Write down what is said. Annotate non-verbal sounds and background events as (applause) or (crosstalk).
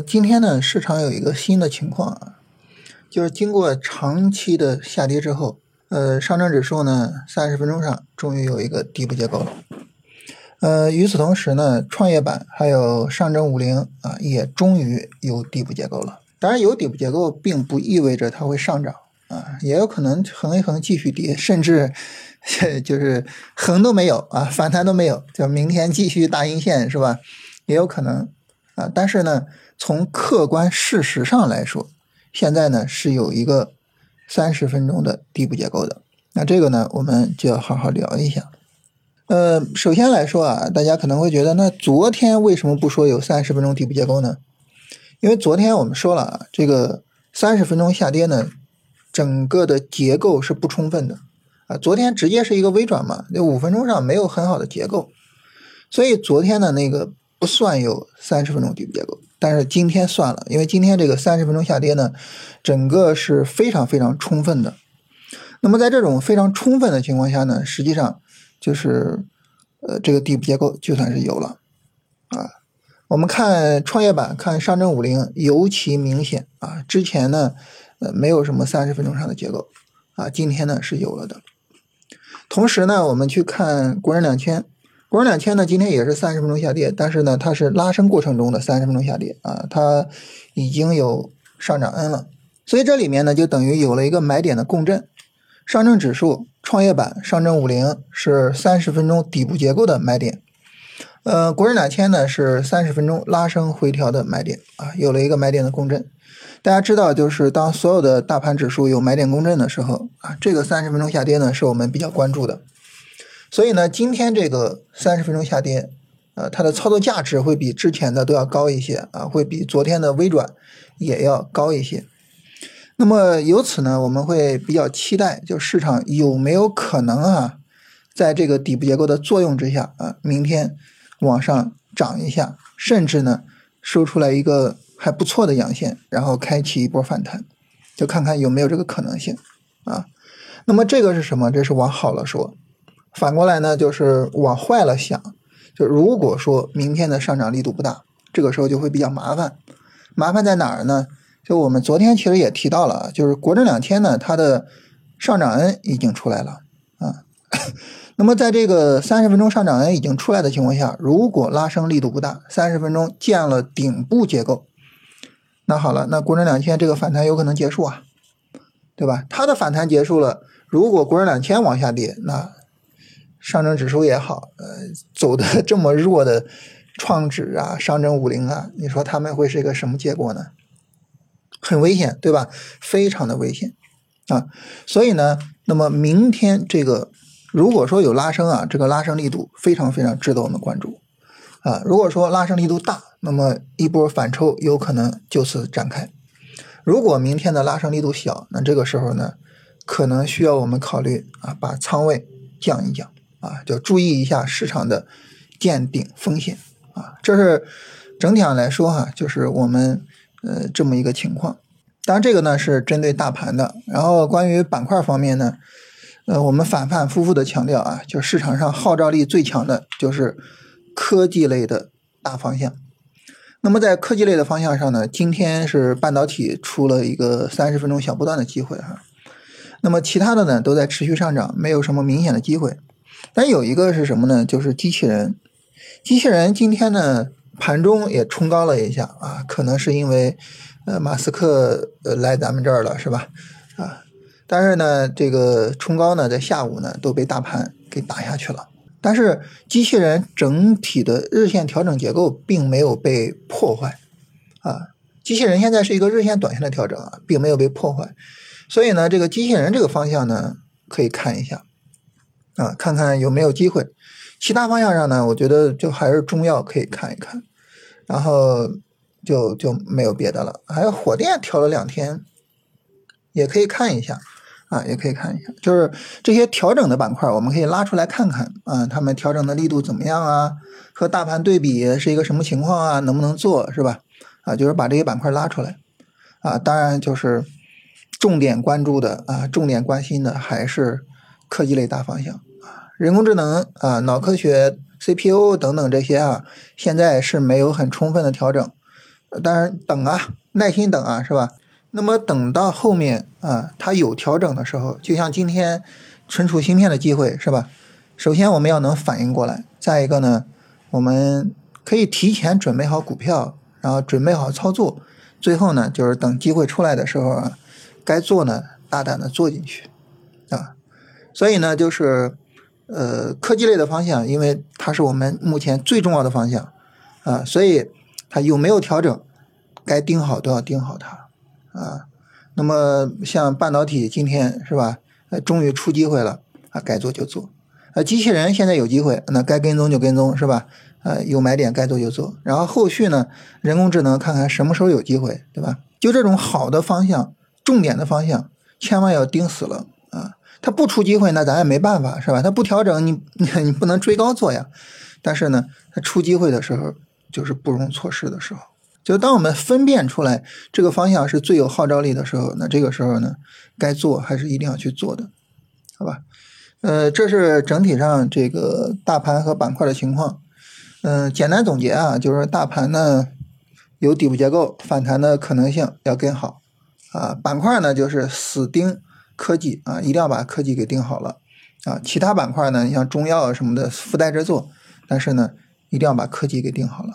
今天呢，市场有一个新的情况啊，就是经过长期的下跌之后，呃，上证指数呢，三十分钟上终于有一个底部结构了。呃，与此同时呢，创业板还有上证五零啊，也终于有底部结构了。当然，有底部结构并不意味着它会上涨啊，也有可能横一横继续跌，甚至 (laughs) 就是横都没有啊，反弹都没有，就明天继续大阴线是吧？也有可能。啊，但是呢，从客观事实上来说，现在呢是有一个三十分钟的底部结构的。那这个呢，我们就要好好聊一下。呃，首先来说啊，大家可能会觉得，那昨天为什么不说有三十分钟底部结构呢？因为昨天我们说了啊，这个三十分钟下跌呢，整个的结构是不充分的啊。昨天直接是一个微转嘛，那五分钟上没有很好的结构，所以昨天的那个。不算有三十分钟底部结构，但是今天算了，因为今天这个三十分钟下跌呢，整个是非常非常充分的。那么在这种非常充分的情况下呢，实际上就是呃这个底部结构就算是有了啊。我们看创业板，看上证五零尤其明显啊。之前呢呃没有什么三十分钟上的结构啊，今天呢是有了的。同时呢，我们去看国人两千。国证两千呢，今天也是三十分钟下跌，但是呢，它是拉升过程中的三十分钟下跌啊，它已经有上涨 N 了，所以这里面呢，就等于有了一个买点的共振。上证指数、创业板、上证五零是三十分钟底部结构的买点，呃，国证两千呢是三十分钟拉升回调的买点啊，有了一个买点的共振。大家知道，就是当所有的大盘指数有买点共振的时候啊，这个三十分钟下跌呢，是我们比较关注的。所以呢，今天这个三十分钟下跌，呃，它的操作价值会比之前的都要高一些啊，会比昨天的微转也要高一些。那么由此呢，我们会比较期待，就市场有没有可能啊，在这个底部结构的作用之下啊，明天往上涨一下，甚至呢收出来一个还不错的阳线，然后开启一波反弹，就看看有没有这个可能性啊。那么这个是什么？这是往好了说。反过来呢，就是往坏了想，就如果说明天的上涨力度不大，这个时候就会比较麻烦。麻烦在哪儿呢？就我们昨天其实也提到了，就是国证两千呢，它的上涨 N 已经出来了啊。(laughs) 那么在这个三十分钟上涨 N 已经出来的情况下，如果拉升力度不大，三十分钟见了顶部结构，那好了，那国证两千这个反弹有可能结束啊，对吧？它的反弹结束了，如果国证两千往下跌，那上证指数也好，呃，走的 (laughs) 这么弱的创指啊，上证五零啊，你说他们会是一个什么结果呢？很危险，对吧？非常的危险啊！所以呢，那么明天这个如果说有拉升啊，这个拉升力度非常非常值得我们关注啊。如果说拉升力度大，那么一波反抽有可能就此展开。如果明天的拉升力度小，那这个时候呢，可能需要我们考虑啊，把仓位降一降。啊，就注意一下市场的见顶风险啊，这是整体上来说哈，就是我们呃这么一个情况。当然，这个呢是针对大盘的。然后关于板块方面呢，呃，我们反反复复的强调啊，就市场上号召力最强的就是科技类的大方向。那么在科技类的方向上呢，今天是半导体出了一个三十分钟小波段的机会哈。那么其他的呢都在持续上涨，没有什么明显的机会。但有一个是什么呢？就是机器人，机器人今天呢盘中也冲高了一下啊，可能是因为呃马斯克呃来咱们这儿了是吧？啊，但是呢这个冲高呢在下午呢都被大盘给打下去了。但是机器人整体的日线调整结构并没有被破坏啊，机器人现在是一个日线短线的调整啊，并没有被破坏，所以呢这个机器人这个方向呢可以看一下。啊，看看有没有机会。其他方向上呢，我觉得就还是中药可以看一看，然后就就没有别的了。还有火电调了两天，也可以看一下啊，也可以看一下。就是这些调整的板块，我们可以拉出来看看啊，他们调整的力度怎么样啊？和大盘对比是一个什么情况啊？能不能做是吧？啊，就是把这些板块拉出来啊。当然就是重点关注的啊，重点关心的还是科技类大方向。人工智能啊，脑科学、CPU 等等这些啊，现在是没有很充分的调整，当然等啊，耐心等啊，是吧？那么等到后面啊，它有调整的时候，就像今天存储芯片的机会，是吧？首先我们要能反应过来，再一个呢，我们可以提前准备好股票，然后准备好操作，最后呢，就是等机会出来的时候啊，该做呢，大胆的做进去啊。所以呢，就是呃，科技类的方向，因为它是我们目前最重要的方向啊，所以它有没有调整，该盯好都要盯好它。啊，那么像半导体今天是吧？呃，终于出机会了啊，该做就做。呃，机器人现在有机会，那该跟踪就跟踪是吧？呃，有买点该做就做。然后后续呢，人工智能看看什么时候有机会，对吧？就这种好的方向、重点的方向，千万要盯死了它不出机会，那咱也没办法是吧？它不调整，你 (laughs) 你不能追高做呀。但是呢，它出机会的时候，就是不容错失的时候。就当我们分辨出来这个方向是最有号召力的时候，那这个时候呢，该做还是一定要去做的，好吧？呃，这是整体上这个大盘和板块的情况。嗯，简单总结啊，就是大盘呢有底部结构反弹的可能性要跟好啊，板块呢就是死盯科技啊，一定要把科技给定好了啊。其他板块呢，你像中药什么的附带着做，但是呢，一定要把科技给定好了。